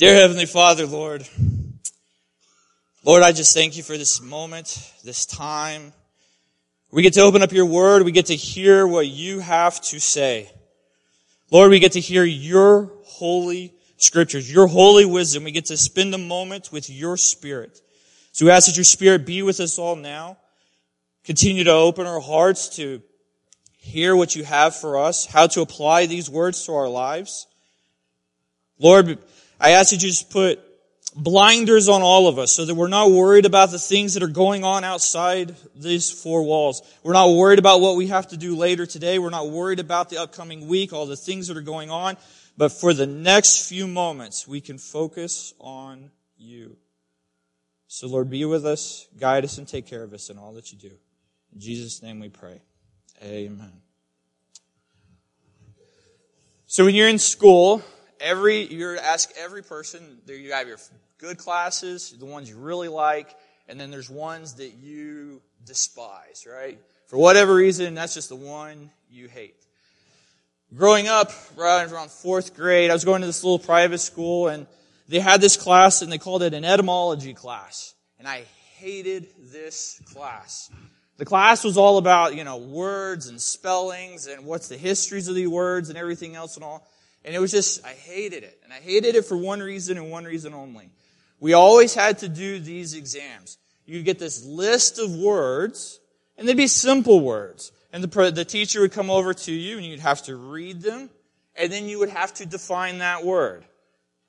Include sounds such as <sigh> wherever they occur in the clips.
Dear Heavenly Father, Lord, Lord, I just thank you for this moment, this time. We get to open up your word. We get to hear what you have to say. Lord, we get to hear your holy scriptures, your holy wisdom. We get to spend a moment with your spirit. So we ask that your spirit be with us all now. Continue to open our hearts to hear what you have for us, how to apply these words to our lives. Lord, I ask that you just put blinders on all of us so that we're not worried about the things that are going on outside these four walls. We're not worried about what we have to do later today. We're not worried about the upcoming week, all the things that are going on. But for the next few moments, we can focus on you. So Lord, be with us, guide us, and take care of us in all that you do. In Jesus' name we pray. Amen. So when you're in school, every you're ask every person you have your good classes the ones you really like and then there's ones that you despise right? For whatever reason that's just the one you hate. Growing up right around fourth grade i was going to this little private school and they had this class and they called it an etymology class and i hated this class. The class was all about you know words and spellings and what's the histories of the words and everything else and all and it was just, I hated it. And I hated it for one reason and one reason only. We always had to do these exams. You would get this list of words, and they'd be simple words. And the, the teacher would come over to you, and you'd have to read them, and then you would have to define that word.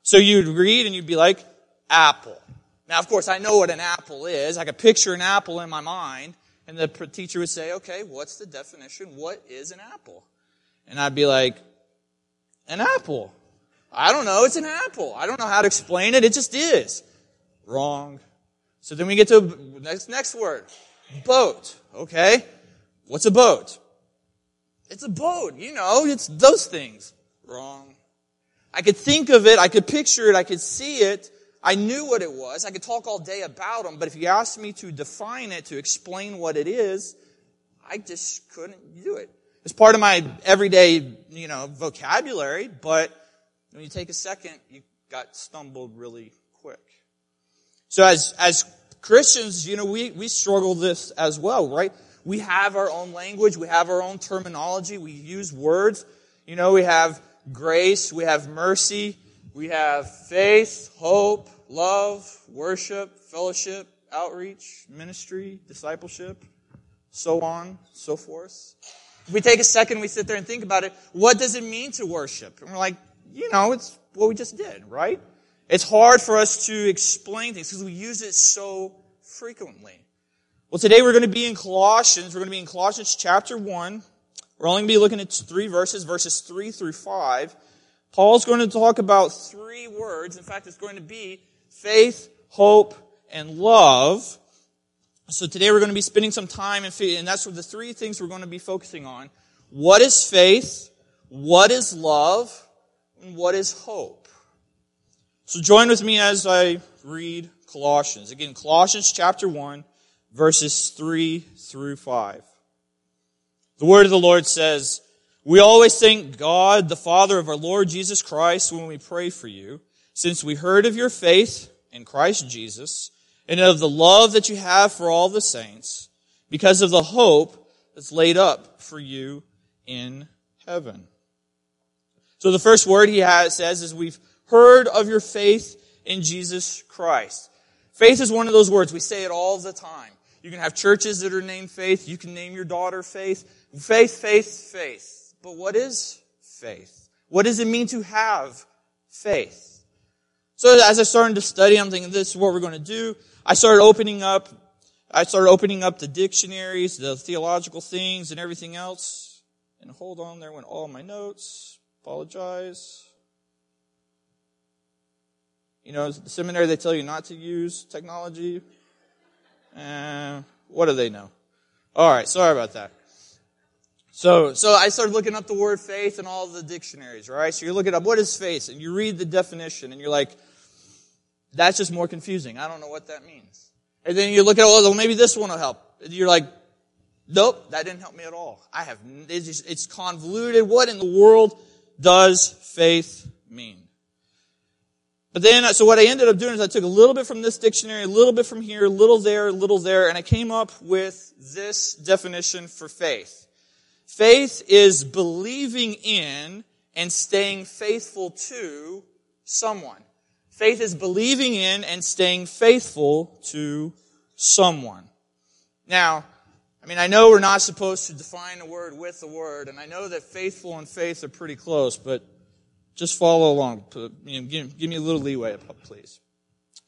So you'd read, and you'd be like, apple. Now, of course, I know what an apple is. I could picture an apple in my mind, and the teacher would say, okay, what's the definition? What is an apple? And I'd be like, an apple. I don't know. It's an apple. I don't know how to explain it. It just is. Wrong. So then we get to next, next word. Boat. Okay. What's a boat? It's a boat. You know, it's those things. Wrong. I could think of it. I could picture it. I could see it. I knew what it was. I could talk all day about them, but if you asked me to define it, to explain what it is, I just couldn't do it. It's part of my everyday, you know, vocabulary, but when you take a second, you got stumbled really quick. So as, as Christians, you know, we, we struggle this as well, right? We have our own language, we have our own terminology, we use words. You know, we have grace, we have mercy, we have faith, hope, love, worship, fellowship, outreach, ministry, discipleship, so on, so forth. If we take a second, we sit there and think about it, what does it mean to worship? And we're like, you know, it's what we just did, right? It's hard for us to explain things because we use it so frequently. Well, today we're going to be in Colossians. We're going to be in Colossians chapter 1. We're only going to be looking at three verses, verses 3 through 5. Paul's going to talk about three words. In fact, it's going to be faith, hope, and love. So today we're going to be spending some time and, and that's the three things we're going to be focusing on. What is faith? What is love? And what is hope? So join with me as I read Colossians. Again, Colossians chapter 1, verses 3 through 5. The word of the Lord says, We always thank God, the Father of our Lord Jesus Christ, when we pray for you, since we heard of your faith in Christ Jesus and of the love that you have for all the saints because of the hope that's laid up for you in heaven. So the first word he has, says is we've heard of your faith in Jesus Christ. Faith is one of those words. We say it all the time. You can have churches that are named faith. You can name your daughter faith. Faith, faith, faith. But what is faith? What does it mean to have faith? So as I started to study, I'm thinking this is what we're going to do. I started opening up, I started opening up the dictionaries, the theological things and everything else. And hold on, there went all my notes. Apologize. You know, the seminary, they tell you not to use technology. Uh, what do they know? All right, sorry about that. So, so I started looking up the word faith in all the dictionaries, right? So you're looking up what is faith, and you read the definition, and you're like, that's just more confusing. I don't know what that means. And then you look at, oh, well, maybe this one will help. You're like, nope, that didn't help me at all. I have, it's, just, it's convoluted. What in the world does faith mean? But then, so what I ended up doing is I took a little bit from this dictionary, a little bit from here, a little there, a little there, and I came up with this definition for faith. Faith is believing in and staying faithful to someone. Faith is believing in and staying faithful to someone. Now, I mean, I know we're not supposed to define a word with a word, and I know that faithful and faith are pretty close, but just follow along. Give me a little leeway, please.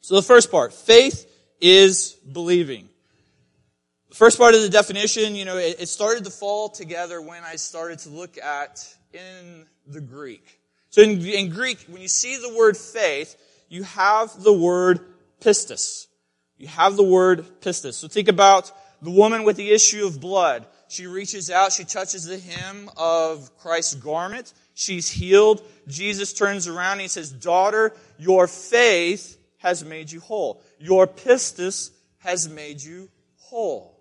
So the first part, faith is believing. The first part of the definition, you know, it, it started to fall together when I started to look at in the Greek. So in, in Greek, when you see the word faith, you have the word pistis. You have the word pistis. So think about the woman with the issue of blood. She reaches out, she touches the hem of Christ's garment, she's healed. Jesus turns around and he says, Daughter, your faith has made you whole. Your pistis has made you whole.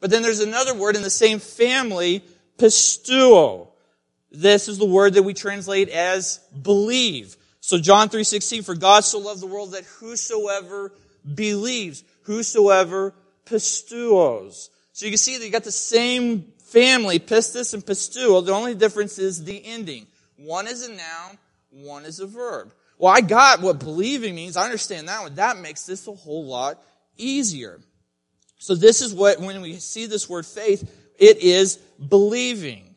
But then there's another word in the same family, pistuo. This is the word that we translate as believe. So John 3:16 for God so loved the world that whosoever believes, whosoever pistuos. So you can see that you got the same family, pistis and pistuo. The only difference is the ending. One is a noun, one is a verb. Well, I got what believing means. I understand that one. That makes this a whole lot easier. So this is what, when we see this word faith, it is believing.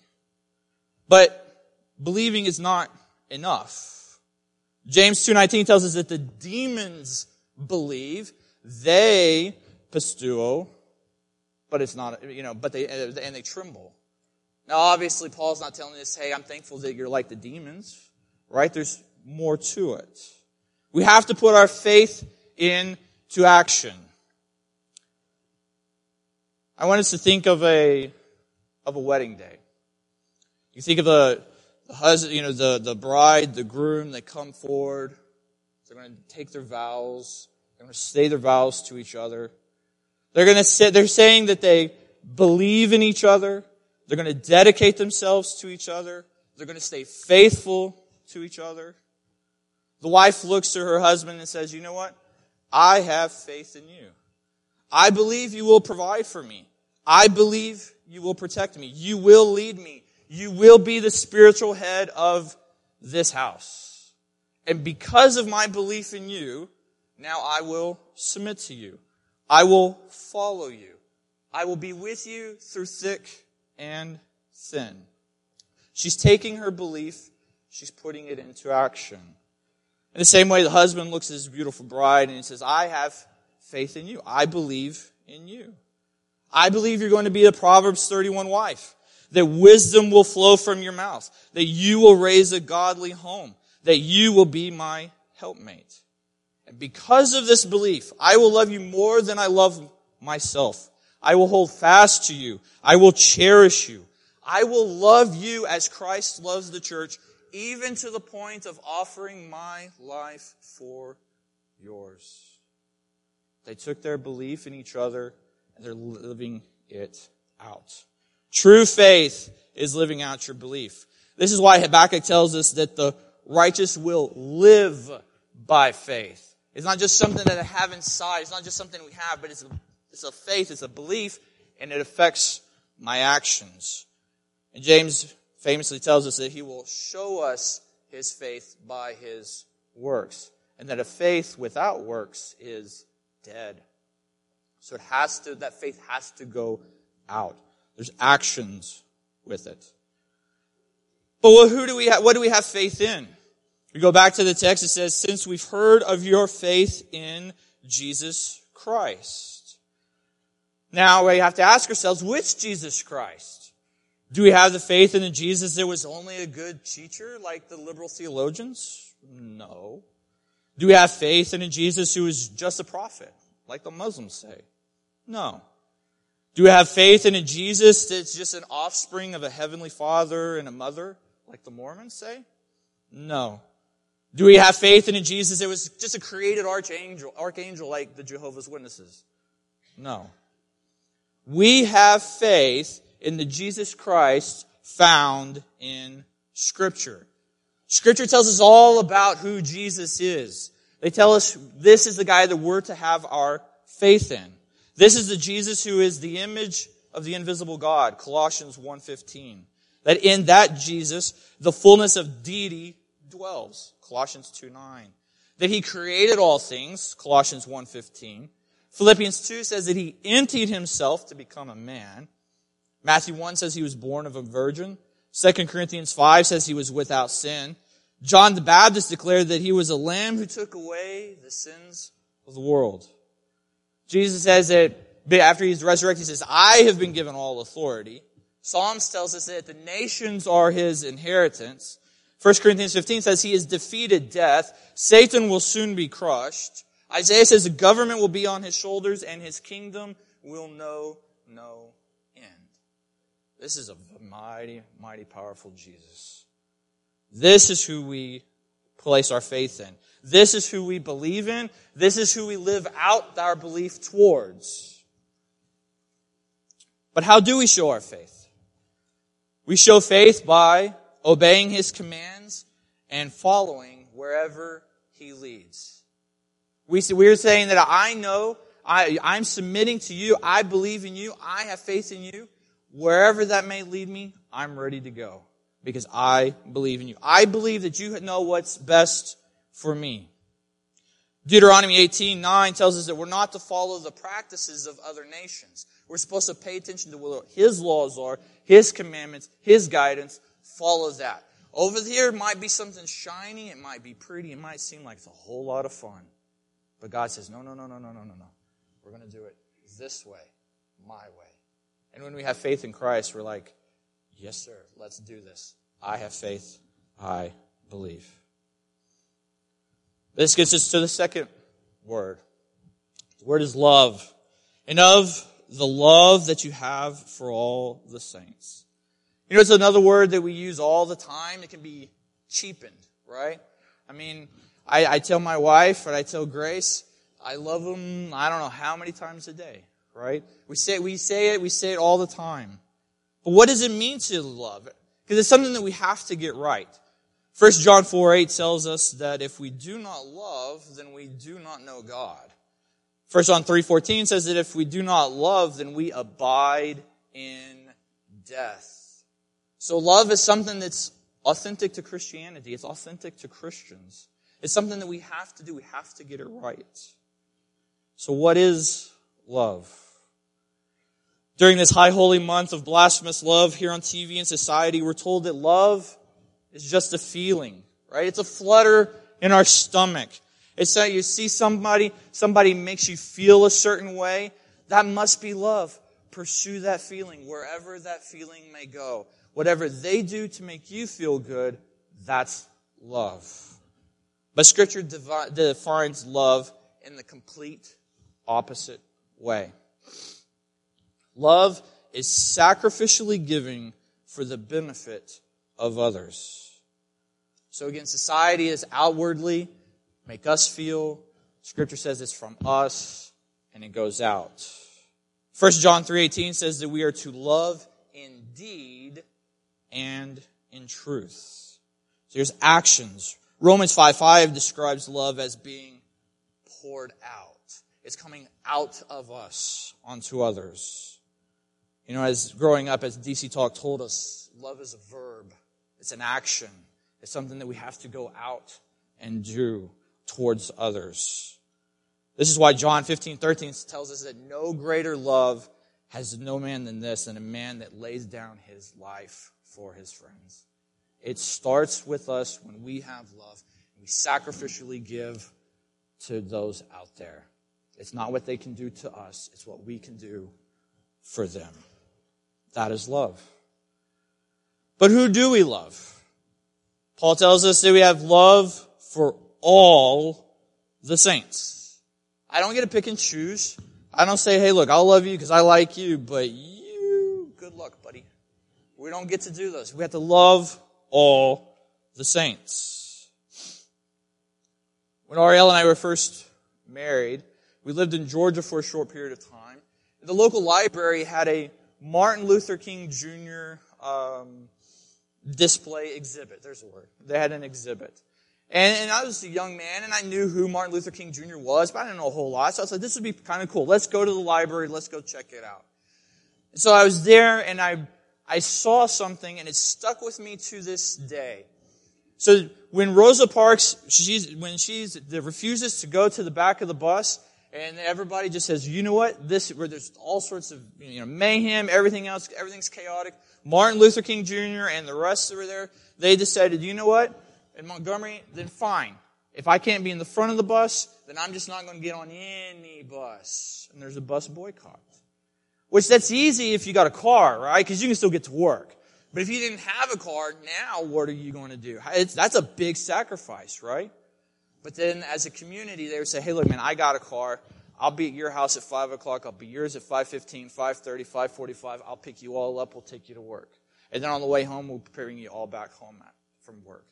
But believing is not enough. James 2.19 tells us that the demons believe. They pistuo, but it's not, you know, but they, uh, and they tremble. Now, obviously, Paul's not telling us, hey, I'm thankful that you're like the demons, right? There's more to it. We have to put our faith into action. I want us to think of a, of a wedding day. You think of the, the husband, you know, the, the bride, the groom, they come forward. They're going to take their vows. They're going to say their vows to each other. They're going to say, they're saying that they believe in each other. They're going to dedicate themselves to each other. They're going to stay faithful to each other. The wife looks to her husband and says, you know what? I have faith in you. I believe you will provide for me. I believe you will protect me. You will lead me. You will be the spiritual head of this house. And because of my belief in you, now I will submit to you. I will follow you. I will be with you through thick and thin. She's taking her belief, she's putting it into action. In the same way, the husband looks at his beautiful bride and he says, I have faith in you. I believe in you. I believe you're going to be a Proverbs 31 wife. That wisdom will flow from your mouth. That you will raise a godly home. That you will be my helpmate. And because of this belief, I will love you more than I love myself. I will hold fast to you. I will cherish you. I will love you as Christ loves the church, even to the point of offering my life for yours. They took their belief in each other and they're living it out. True faith is living out your belief. This is why Habakkuk tells us that the righteous will live by faith. It's not just something that I have inside. It's not just something we have, but it's a, it's a faith, it's a belief, and it affects my actions. And James famously tells us that he will show us his faith by his works. And that a faith without works is dead. So it has to, that faith has to go out. There's actions with it. But well, who do we have, what do we have faith in? We go back to the text, it says, since we've heard of your faith in Jesus Christ. Now we have to ask ourselves, which Jesus Christ? Do we have the faith in a Jesus that was only a good teacher like the liberal theologians? No. Do we have faith in a Jesus who is just a prophet like the Muslims say? No. Do we have faith in a Jesus that's just an offspring of a heavenly father and a mother like the Mormons say? No. Do we have faith in a Jesus that was just a created archangel, archangel like the Jehovah's Witnesses? No. We have faith in the Jesus Christ found in Scripture. Scripture tells us all about who Jesus is. They tell us this is the guy that we're to have our faith in. This is the Jesus who is the image of the invisible God, Colossians 1.15. That in that Jesus, the fullness of deity dwells, Colossians 2.9. That he created all things, Colossians 1.15. Philippians 2 says that he emptied himself to become a man. Matthew 1 says he was born of a virgin. 2 Corinthians 5 says he was without sin. John the Baptist declared that he was a lamb who took away the sins of the world. Jesus says that after he's resurrected, he says, I have been given all authority. Psalms tells us that the nations are his inheritance. 1 Corinthians 15 says he has defeated death. Satan will soon be crushed. Isaiah says the government will be on his shoulders and his kingdom will know no end. This is a mighty, mighty powerful Jesus. This is who we place our faith in. This is who we believe in. This is who we live out our belief towards. But how do we show our faith? We show faith by obeying His commands and following wherever He leads. We, we're saying that I know, I, I'm submitting to you, I believe in you, I have faith in you. Wherever that may lead me, I'm ready to go because I believe in you. I believe that you know what's best for me. Deuteronomy 18, 9 tells us that we're not to follow the practices of other nations. We're supposed to pay attention to what His laws are, His commandments, His guidance. Follow that. Over here might be something shiny, it might be pretty, it might seem like it's a whole lot of fun. But God says, no, no, no, no, no, no, no, no. We're going to do it this way, my way. And when we have faith in Christ, we're like, yes, sir, let's do this. I have faith. I believe. This gets us to the second word. The word is love. And of the love that you have for all the saints. You know, it's another word that we use all the time. It can be cheapened, right? I mean, I, I tell my wife and I tell Grace, I love them, I don't know how many times a day, right? We say, we say it, we say it all the time. But what does it mean to love? Because it's something that we have to get right. 1 John 4 8 tells us that if we do not love, then we do not know God. 1 John 3 14 says that if we do not love, then we abide in death. So love is something that's authentic to Christianity. It's authentic to Christians. It's something that we have to do. We have to get it right. So what is love? During this high holy month of blasphemous love here on TV and society, we're told that love is just a feeling, right? It's a flutter in our stomach. It's that you see somebody, somebody makes you feel a certain way. That must be love. Pursue that feeling wherever that feeling may go. Whatever they do to make you feel good, that's love. But scripture defines love in the complete opposite way. Love is sacrificially giving for the benefit of others. So again, society is outwardly make us feel. Scripture says it's from us and it goes out. 1 John 3:18 says that we are to love in deed and in truth. So there's actions. Romans 5:5 5, describes love as being poured out. It's coming out of us onto others. You know, as growing up, as DC Talk told us, love is a verb. It's an action. It's something that we have to go out and do towards others. This is why John 15, 13 tells us that no greater love has no man than this, than a man that lays down his life for his friends. It starts with us when we have love. And we sacrificially give to those out there. It's not what they can do to us, it's what we can do for them. That is love. But who do we love? Paul tells us that we have love for all the saints. I don't get to pick and choose. I don't say, hey, look, I'll love you because I like you, but you, good luck, buddy. We don't get to do this. We have to love all the saints. When Ariel and I were first married, we lived in Georgia for a short period of time. The local library had a Martin Luther King Jr. Um, display exhibit. There's a word. They had an exhibit. And, and I was a young man and I knew who Martin Luther King Jr. was, but I didn't know a whole lot. So I like, this would be kind of cool. Let's go to the library. Let's go check it out. And so I was there and I, I saw something and it stuck with me to this day. So when Rosa Parks, she's, when she's, refuses to go to the back of the bus, and everybody just says, you know what, this, where there's all sorts of, you know, mayhem, everything else, everything's chaotic. Martin Luther King Jr. and the rest that were there, they decided, you know what, in Montgomery, then fine. If I can't be in the front of the bus, then I'm just not going to get on any bus. And there's a bus boycott. Which that's easy if you got a car, right? Because you can still get to work. But if you didn't have a car, now what are you going to do? It's, that's a big sacrifice, right? But then as a community, they would say, hey, look, man, I got a car. I'll be at your house at 5 o'clock. I'll be yours at 5.15, 5.30, 5.45. I'll pick you all up. We'll take you to work. And then on the way home, we'll bring you all back home from work.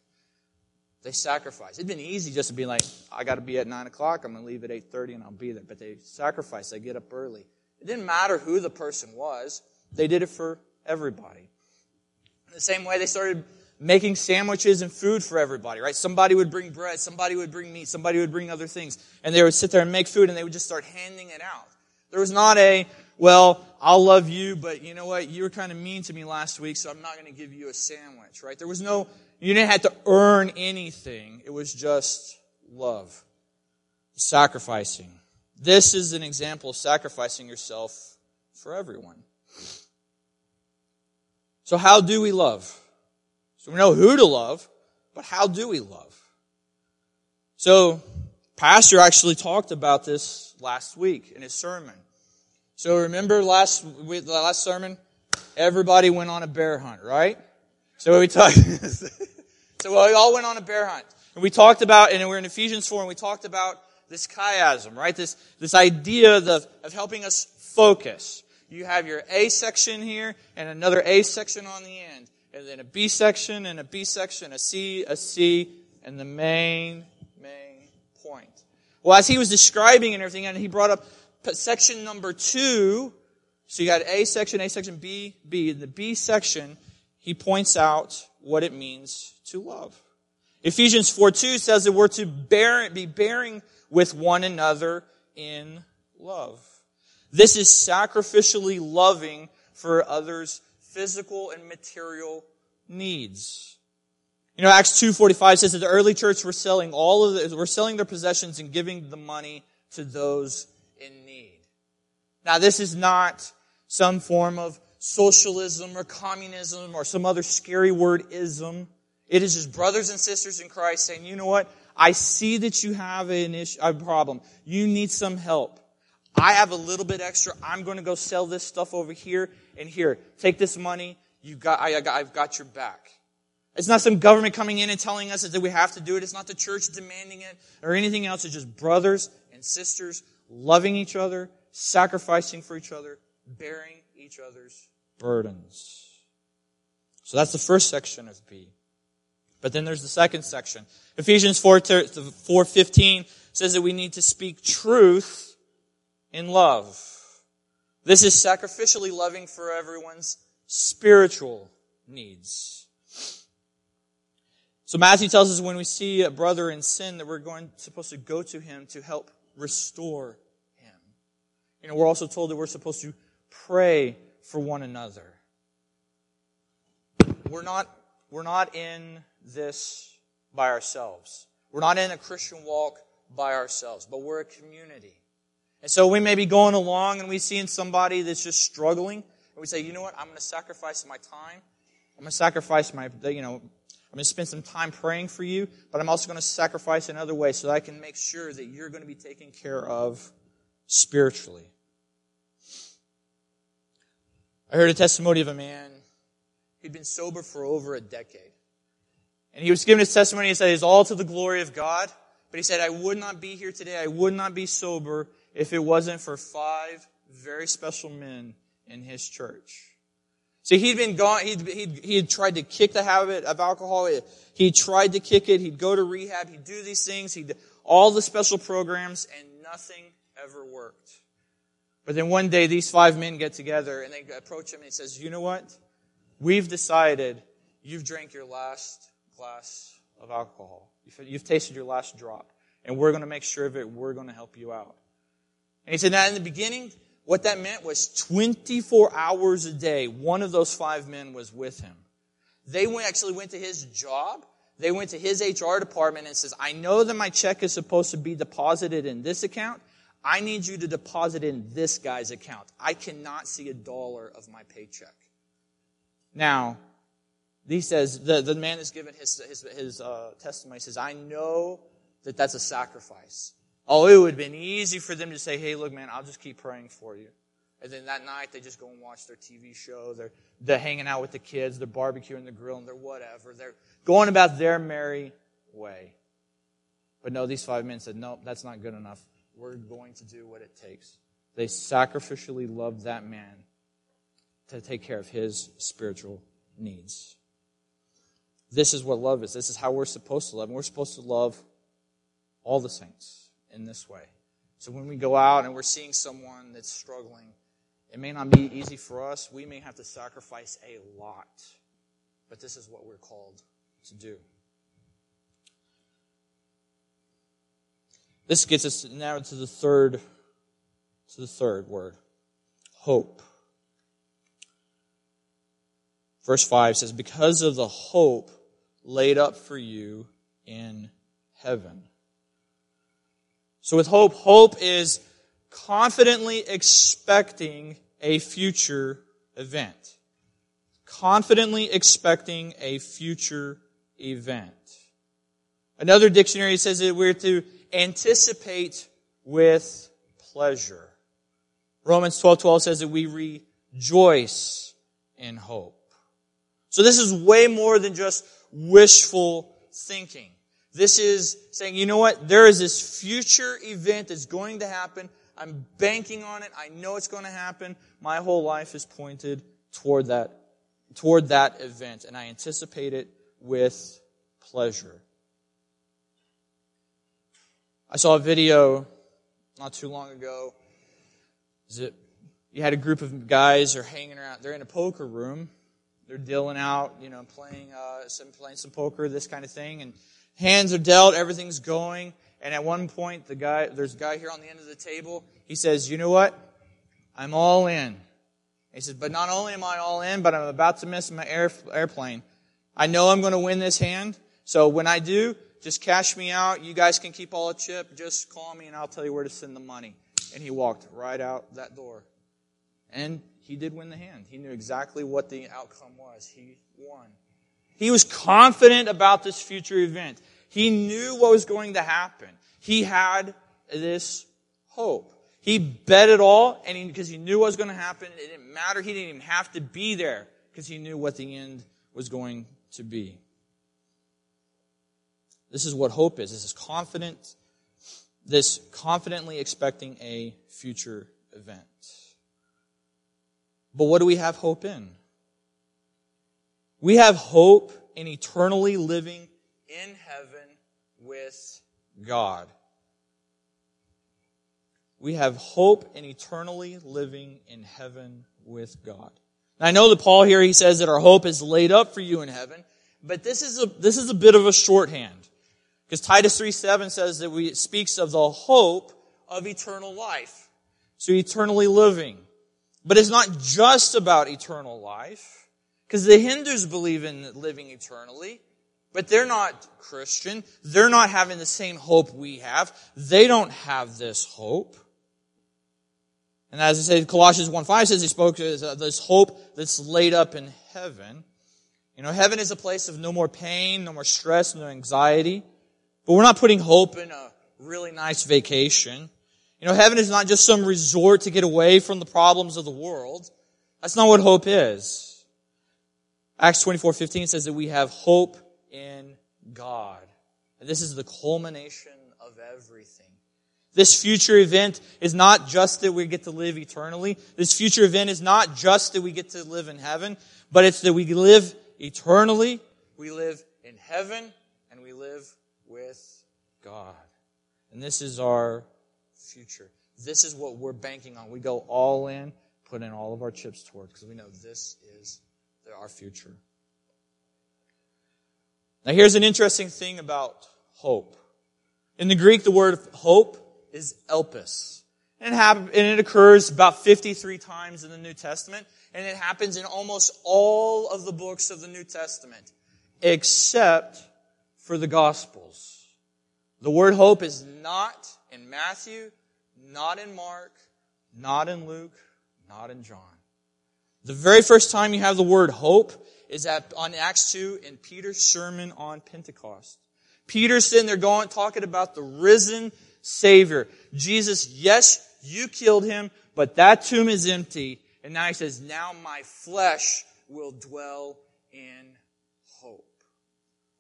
They sacrifice. It'd been easy just to be like, I got to be at 9 o'clock. I'm going to leave at 8.30 and I'll be there. But they sacrifice. They get up early. It didn't matter who the person was. They did it for everybody the same way they started making sandwiches and food for everybody, right? Somebody would bring bread, somebody would bring meat, somebody would bring other things. And they would sit there and make food and they would just start handing it out. There was not a, well, I'll love you, but you know what? You were kind of mean to me last week, so I'm not going to give you a sandwich, right? There was no, you didn't have to earn anything. It was just love. Sacrificing. This is an example of sacrificing yourself for everyone. So how do we love? So we know who to love, but how do we love? So Pastor actually talked about this last week in his sermon. So remember last the last sermon, everybody went on a bear hunt, right? So we talked. <laughs> so we all went on a bear hunt, and we talked about, and we're in Ephesians four, and we talked about this chiasm, right? This this idea of, of helping us focus you have your A section here and another A section on the end. And then a B section and a B section, a C, a C, and the main, main point. Well, as he was describing and everything, and he brought up section number two, so you got A section, A section, B, B. In the B section, he points out what it means to love. Ephesians 4 2 says that we're to bear, be bearing with one another in love. This is sacrificially loving for others' physical and material needs. You know, Acts 2.45 says that the early church were selling all of the, were selling their possessions and giving the money to those in need. Now, this is not some form of socialism or communism or some other scary word ism. It is just brothers and sisters in Christ saying, you know what? I see that you have an issue, a problem. You need some help. I have a little bit extra. I'm going to go sell this stuff over here and here. Take this money. You got, I, I've got your back. It's not some government coming in and telling us that we have to do it. It's not the church demanding it or anything else. It's just brothers and sisters loving each other, sacrificing for each other, bearing each other's burdens. So that's the first section of B. But then there's the second section. Ephesians 4, 4.15 says that we need to speak truth in love. This is sacrificially loving for everyone's spiritual needs. So Matthew tells us when we see a brother in sin that we're going supposed to go to him to help restore him. You know, we're also told that we're supposed to pray for one another. We're not we're not in this by ourselves. We're not in a Christian walk by ourselves, but we're a community. And so we may be going along and we see in somebody that's just struggling, and we say, you know what, I'm going to sacrifice my time. I'm going to sacrifice my, you know, I'm going to spend some time praying for you, but I'm also going to sacrifice in other ways so that I can make sure that you're going to be taken care of spiritually. I heard a testimony of a man who'd been sober for over a decade. And he was giving his testimony and said, it's all to the glory of God. But he said, I would not be here today. I would not be sober if it wasn't for five very special men in his church. See, he'd been gone, he'd, he'd, he had tried to kick the habit of alcohol. He tried to kick it. He'd go to rehab. He'd do these things. He'd all the special programs and nothing ever worked. But then one day these five men get together and they approach him and he says, you know what? We've decided you've drank your last glass of alcohol. You've, you've tasted your last drop. And we're going to make sure of it. We're going to help you out. And he said, now in the beginning, what that meant was 24 hours a day, one of those five men was with him. They went, actually went to his job. They went to his HR department and says, I know that my check is supposed to be deposited in this account. I need you to deposit in this guy's account. I cannot see a dollar of my paycheck. Now, he says, the, the man is given his, his, his uh, testimony. He says, I know that that's a sacrifice. Oh, it would have been easy for them to say, hey, look, man, I'll just keep praying for you. And then that night, they just go and watch their TV show. They're, they're hanging out with the kids. They're barbecuing, they're grilling, they're whatever. They're going about their merry way. But no, these five men said, no, that's not good enough. We're going to do what it takes. They sacrificially loved that man to take care of his spiritual needs. This is what love is. This is how we're supposed to love. And we're supposed to love all the saints in this way. So when we go out and we're seeing someone that's struggling, it may not be easy for us. We may have to sacrifice a lot. But this is what we're called to do. This gets us now to the third to the third word. Hope. Verse 5 says, Because of the hope laid up for you in heaven. So with hope, hope is confidently expecting a future event. Confidently expecting a future event. Another dictionary says that we're to anticipate with pleasure. Romans 12, 12 says that we rejoice in hope. So this is way more than just wishful thinking. This is saying, you know what? There is this future event that's going to happen. I'm banking on it. I know it's going to happen. My whole life is pointed toward that, toward that event, and I anticipate it with pleasure. I saw a video not too long ago. It, you had a group of guys are hanging around. They're in a poker room. They're dealing out, you know, playing uh, some playing some poker, this kind of thing, and hands are dealt. Everything's going. And at one point, the guy, there's a guy here on the end of the table. He says, "You know what? I'm all in." He says, "But not only am I all in, but I'm about to miss my air, airplane. I know I'm going to win this hand. So when I do, just cash me out. You guys can keep all the chip. Just call me and I'll tell you where to send the money. And he walked right out that door. And he did win the hand. He knew exactly what the outcome was. He won. He was confident about this future event. He knew what was going to happen. He had this hope. He bet it all, and because he, he knew what was going to happen, it didn't matter. He didn't even have to be there because he knew what the end was going to be. This is what hope is. This is confident, this confidently expecting a future event. But what do we have hope in? We have hope in eternally living in heaven with God. We have hope in eternally living in heaven with God. Now, I know that Paul here, he says that our hope is laid up for you in heaven, but this is a, this is a bit of a shorthand. Because Titus 3 7 says that we, it speaks of the hope of eternal life. So eternally living. But it's not just about eternal life. Because the Hindus believe in living eternally. But they're not Christian. They're not having the same hope we have. They don't have this hope. And as I said, Colossians 1.5 says he spoke this hope that's laid up in heaven. You know, heaven is a place of no more pain, no more stress, no anxiety. But we're not putting hope in a really nice vacation. You know, heaven is not just some resort to get away from the problems of the world. That's not what hope is. Acts 24:15 says that we have hope in God. And this is the culmination of everything. This future event is not just that we get to live eternally. This future event is not just that we get to live in heaven, but it's that we live eternally, we live in heaven, and we live with God. And this is our future. This is what we're banking on. We go all in, put in all of our chips toward because we know this is our future. Now here's an interesting thing about hope. In the Greek, the word hope is elpis. And it, happen, and it occurs about 53 times in the New Testament, and it happens in almost all of the books of the New Testament, except for the Gospels. The word hope is not in Matthew, not in Mark, not in Luke, not in John. The very first time you have the word hope is at, on Acts 2 in Peter's sermon on Pentecost. Peter's sitting there going, talking about the risen Savior. Jesus, yes, you killed him, but that tomb is empty. And now he says, now my flesh will dwell in hope.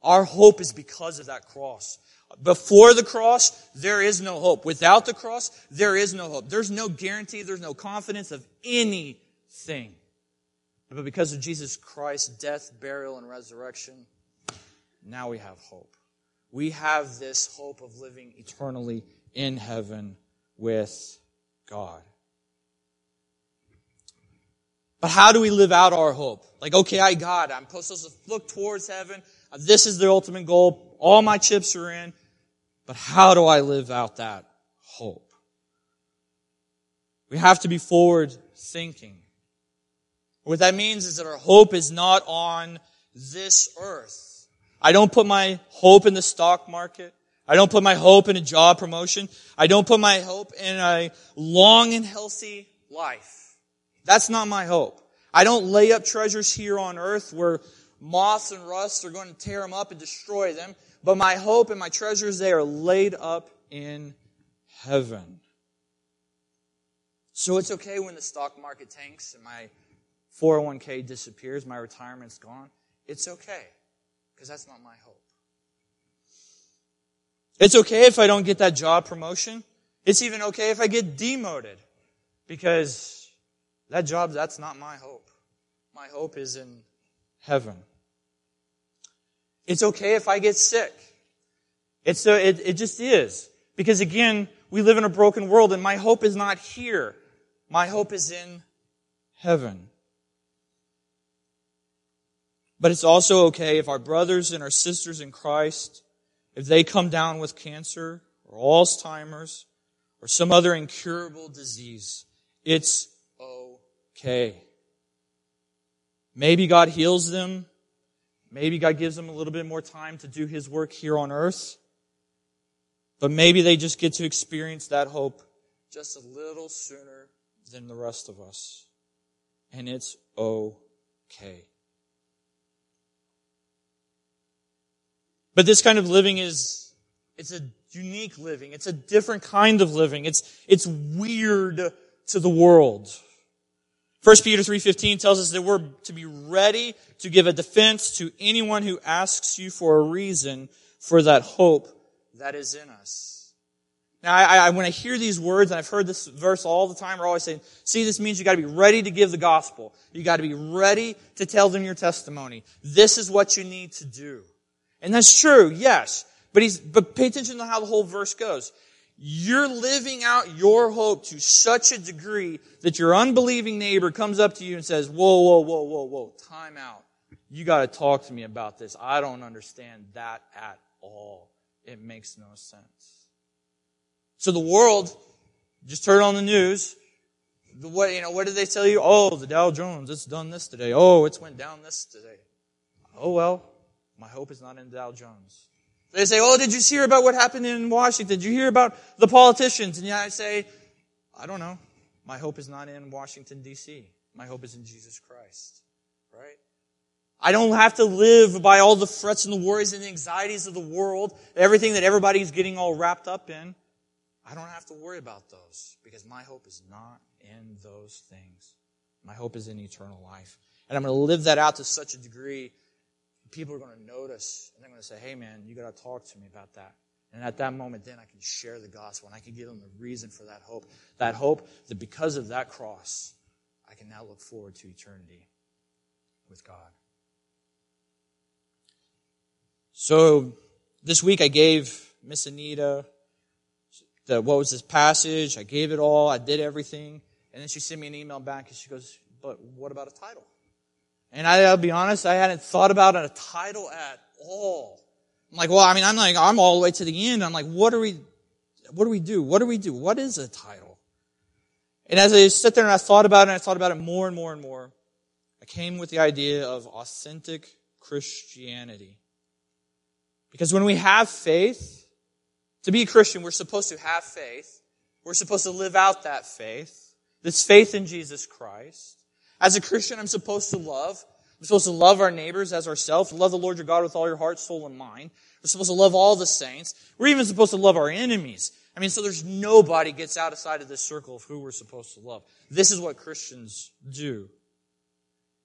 Our hope is because of that cross. Before the cross, there is no hope. Without the cross, there is no hope. There's no guarantee, there's no confidence of anything. But because of Jesus Christ's death, burial, and resurrection, now we have hope. We have this hope of living eternally in heaven with God. But how do we live out our hope? Like, okay, I got it. I'm supposed to look towards heaven. This is the ultimate goal. All my chips are in. But how do I live out that hope? We have to be forward thinking. What that means is that our hope is not on this earth. I don't put my hope in the stock market. I don't put my hope in a job promotion. I don't put my hope in a long and healthy life. That's not my hope. I don't lay up treasures here on earth where moths and rust are going to tear them up and destroy them. But my hope and my treasures, they are laid up in heaven. So it's okay when the stock market tanks and my 401k disappears, my retirement's gone, it's okay because that's not my hope. It's okay if I don't get that job promotion. It's even okay if I get demoted because that job, that's not my hope. My hope is in heaven. It's okay if I get sick. It's so, it, it just is. Because again, we live in a broken world and my hope is not here. My hope is in heaven. But it's also okay if our brothers and our sisters in Christ, if they come down with cancer or Alzheimer's or some other incurable disease, it's okay. Maybe God heals them. Maybe God gives them a little bit more time to do His work here on earth. But maybe they just get to experience that hope just a little sooner than the rest of us. And it's okay. But this kind of living is, it's a unique living. It's a different kind of living. It's, it's weird to the world. 1 Peter 3.15 tells us that we're to be ready to give a defense to anyone who asks you for a reason for that hope that is in us. Now, I, I, when I hear these words, and I've heard this verse all the time, we're always saying, see, this means you gotta be ready to give the gospel. You gotta be ready to tell them your testimony. This is what you need to do. And that's true, yes. But he's, but pay attention to how the whole verse goes. You're living out your hope to such a degree that your unbelieving neighbor comes up to you and says, whoa, whoa, whoa, whoa, whoa, time out. You gotta talk to me about this. I don't understand that at all. It makes no sense. So the world, just turn on the news. What, you know, what did they tell you? Oh, the Dow Jones, it's done this today. Oh, it's went down this today. Oh well, my hope is not in Dow Jones. They say, oh, did you hear about what happened in Washington? Did you hear about the politicians? And I say, I don't know. My hope is not in Washington, D.C. My hope is in Jesus Christ. Right? I don't have to live by all the frets and the worries and the anxieties of the world, everything that everybody's getting all wrapped up in. I don't have to worry about those because my hope is not in those things. My hope is in eternal life. And I'm going to live that out to such a degree people are going to notice and they're going to say, hey man, you got to talk to me about that. And at that moment, then I can share the gospel and I can give them the reason for that hope. That hope that because of that cross, I can now look forward to eternity with God. So this week I gave Miss Anita the, what was this passage? I gave it all. I did everything. And then she sent me an email back and she goes, but what about a title? And I, will be honest, I hadn't thought about a title at all. I'm like, well, I mean, I'm like, I'm all the way to the end. I'm like, what do we, what do we do? What do we do? What is a title? And as I sit there and I thought about it, and I thought about it more and more and more, I came with the idea of authentic Christianity. Because when we have faith, to be a Christian, we're supposed to have faith. We're supposed to live out that faith. This faith in Jesus Christ. As a Christian, I'm supposed to love. We're supposed to love our neighbors as ourselves, love the Lord your God with all your heart, soul, and mind. We're supposed to love all the saints. We're even supposed to love our enemies. I mean, so there's nobody gets outside of this circle of who we're supposed to love. This is what Christians do.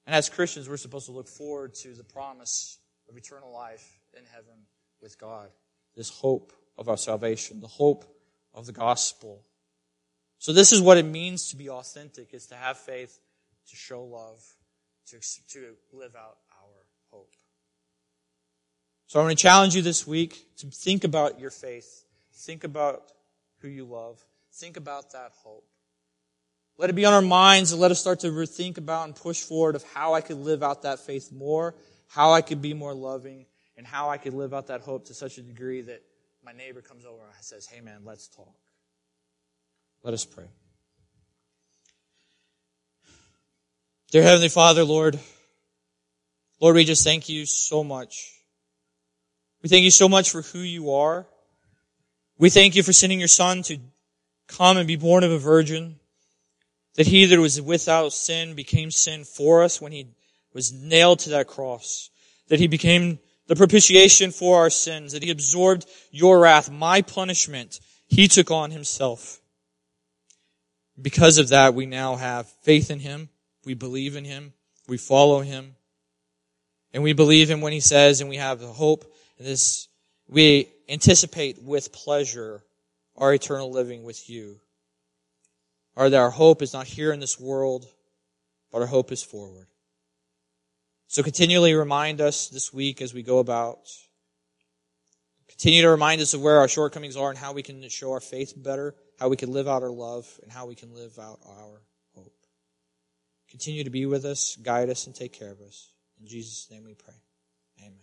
And as Christians, we're supposed to look forward to the promise of eternal life in heaven with God. This hope of our salvation, the hope of the gospel. So this is what it means to be authentic, is to have faith, to show love, to, to live out our hope. So I want to challenge you this week to think about your faith. Think about who you love. Think about that hope. Let it be on our minds and let us start to think about and push forward of how I could live out that faith more, how I could be more loving, and how I could live out that hope to such a degree that my neighbor comes over and says, Hey man, let's talk. Let us pray. Dear Heavenly Father, Lord, Lord, we just thank you so much. We thank you so much for who you are. We thank you for sending your Son to come and be born of a virgin, that he that was without sin became sin for us when he was nailed to that cross, that he became the propitiation for our sins, that he absorbed your wrath, my punishment, he took on himself. Because of that, we now have faith in him. We believe in him. We follow him. And we believe him when he says, and we have the hope and this, we anticipate with pleasure our eternal living with you. Or that our hope is not here in this world, but our hope is forward. So continually remind us this week as we go about. Continue to remind us of where our shortcomings are and how we can show our faith better, how we can live out our love, and how we can live out our Continue to be with us, guide us, and take care of us. In Jesus' name we pray.